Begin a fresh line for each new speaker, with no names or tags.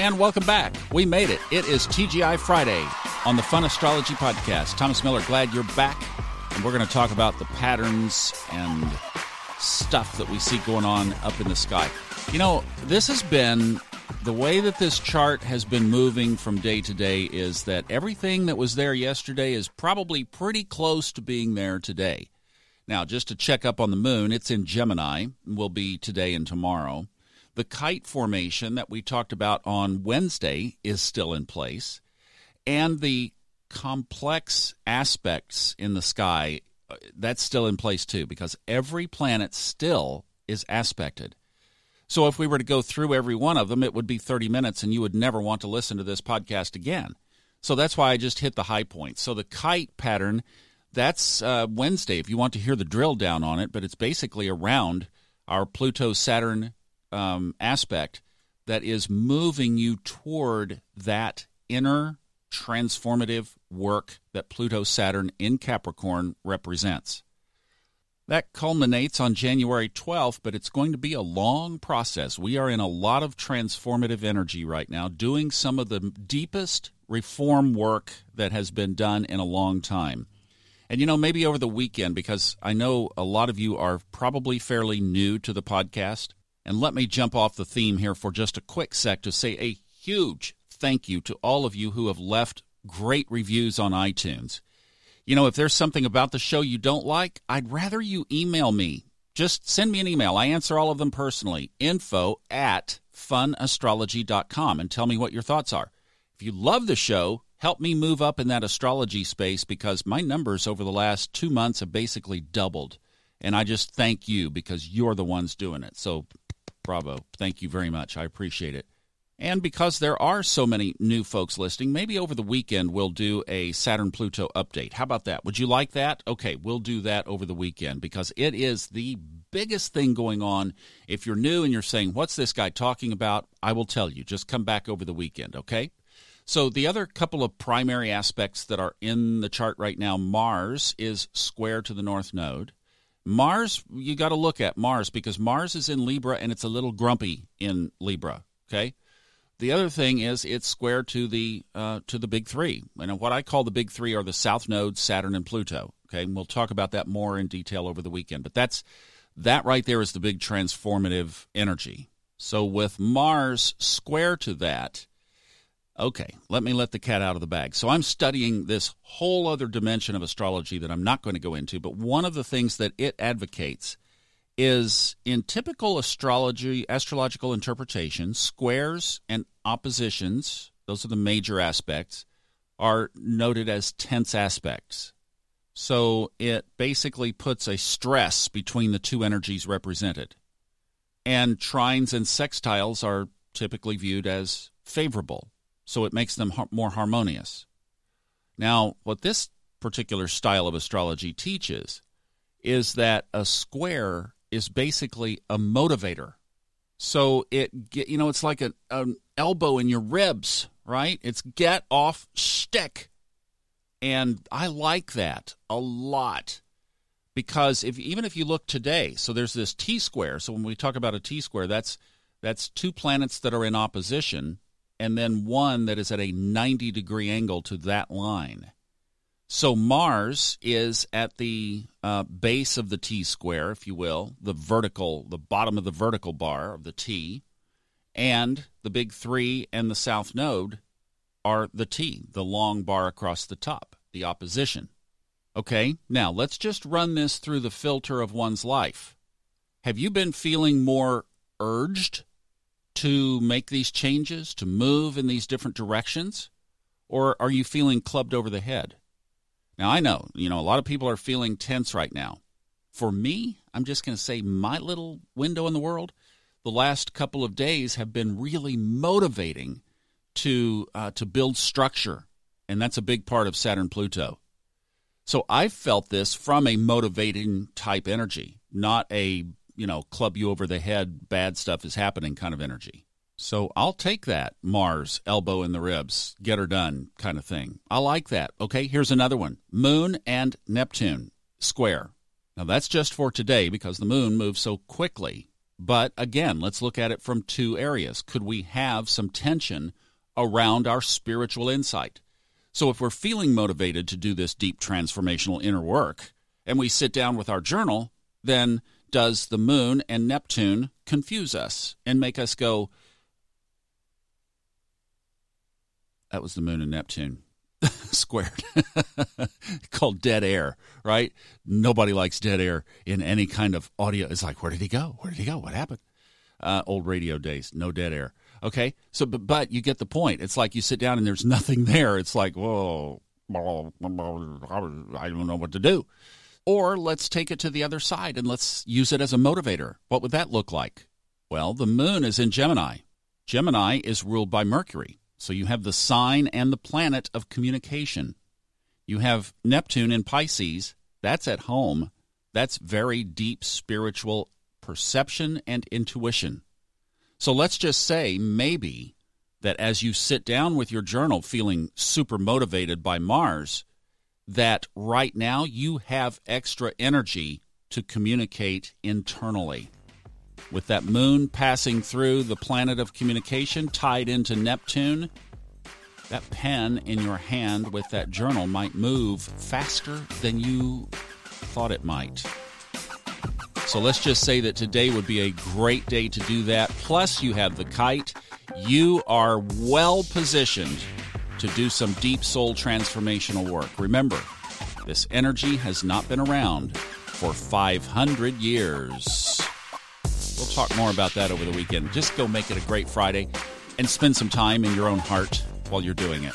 And welcome back. We made it. It is TGI Friday on the Fun Astrology Podcast. Thomas Miller, glad you're back. And we're going to talk about the patterns and stuff that we see going on up in the sky. You know, this has been the way that this chart has been moving from day to day is that everything that was there yesterday is probably pretty close to being there today. Now, just to check up on the moon, it's in Gemini, will be today and tomorrow. The kite formation that we talked about on Wednesday is still in place. And the complex aspects in the sky, uh, that's still in place too, because every planet still is aspected. So if we were to go through every one of them, it would be 30 minutes and you would never want to listen to this podcast again. So that's why I just hit the high points. So the kite pattern, that's uh, Wednesday if you want to hear the drill down on it, but it's basically around our Pluto Saturn um, aspect that is moving you toward that inner transformative work that Pluto Saturn in Capricorn represents. That culminates on January 12th, but it's going to be a long process. We are in a lot of transformative energy right now, doing some of the deepest reform work that has been done in a long time. And you know, maybe over the weekend, because I know a lot of you are probably fairly new to the podcast. And let me jump off the theme here for just a quick sec to say a huge thank you to all of you who have left great reviews on iTunes. You know, if there's something about the show you don't like, I'd rather you email me. Just send me an email. I answer all of them personally. Info at funastrology.com and tell me what your thoughts are. If you love the show, help me move up in that astrology space because my numbers over the last two months have basically doubled. And I just thank you because you're the ones doing it. So, bravo. Thank you very much. I appreciate it. And because there are so many new folks listening, maybe over the weekend we'll do a Saturn Pluto update. How about that? Would you like that? Okay, we'll do that over the weekend because it is the biggest thing going on. If you're new and you're saying, What's this guy talking about? I will tell you. Just come back over the weekend, okay? So, the other couple of primary aspects that are in the chart right now Mars is square to the North Node. Mars, you got to look at Mars because Mars is in Libra and it's a little grumpy in Libra, okay? The other thing is it's square to the uh, to the big three, and what I call the big three are the South nodes, Saturn and Pluto. Okay, and we'll talk about that more in detail over the weekend. But that's that right there is the big transformative energy. So with Mars square to that, okay, let me let the cat out of the bag. So I'm studying this whole other dimension of astrology that I'm not going to go into, but one of the things that it advocates is in typical astrology, astrological interpretation, squares and oppositions, those are the major aspects, are noted as tense aspects. So it basically puts a stress between the two energies represented. And trines and sextiles are typically viewed as favorable, so it makes them more harmonious. Now, what this particular style of astrology teaches is that a square is basically a motivator. So it get you know it's like a, an elbow in your ribs, right? It's get off stick. And I like that a lot because if even if you look today, so there's this T square. So when we talk about a T square, that's that's two planets that are in opposition and then one that is at a 90 degree angle to that line. So Mars is at the uh, base of the T square, if you will, the vertical, the bottom of the vertical bar of the T, and the big three and the south node are the T, the long bar across the top, the opposition. Okay, now let's just run this through the filter of one's life. Have you been feeling more urged to make these changes, to move in these different directions? Or are you feeling clubbed over the head? Now, I know, you know, a lot of people are feeling tense right now. For me, I'm just going to say my little window in the world, the last couple of days have been really motivating to uh, to build structure, and that's a big part of Saturn Pluto. So I felt this from a motivating type energy, not a you know club you over the head, bad stuff is happening kind of energy. So I'll take that Mars elbow in the ribs, get her done kind of thing. I like that. Okay, here's another one Moon and Neptune square. Now that's just for today because the moon moves so quickly. But again, let's look at it from two areas. Could we have some tension around our spiritual insight? So if we're feeling motivated to do this deep transformational inner work and we sit down with our journal, then does the moon and Neptune confuse us and make us go, that was the moon and Neptune squared, called dead air, right? Nobody likes dead air in any kind of audio. It's like, where did he go? Where did he go? What happened? Uh, old radio days, no dead air. Okay, so but, but you get the point. It's like you sit down and there's nothing there. It's like, whoa, I don't know what to do. Or let's take it to the other side and let's use it as a motivator. What would that look like? Well, the moon is in Gemini. Gemini is ruled by Mercury. So you have the sign and the planet of communication. You have Neptune in Pisces. That's at home. That's very deep spiritual perception and intuition. So let's just say maybe that as you sit down with your journal feeling super motivated by Mars, that right now you have extra energy to communicate internally. With that moon passing through the planet of communication tied into Neptune, that pen in your hand with that journal might move faster than you thought it might. So let's just say that today would be a great day to do that. Plus, you have the kite. You are well positioned to do some deep soul transformational work. Remember, this energy has not been around for 500 years. We'll talk more about that over the weekend. Just go make it a great Friday and spend some time in your own heart while you're doing it.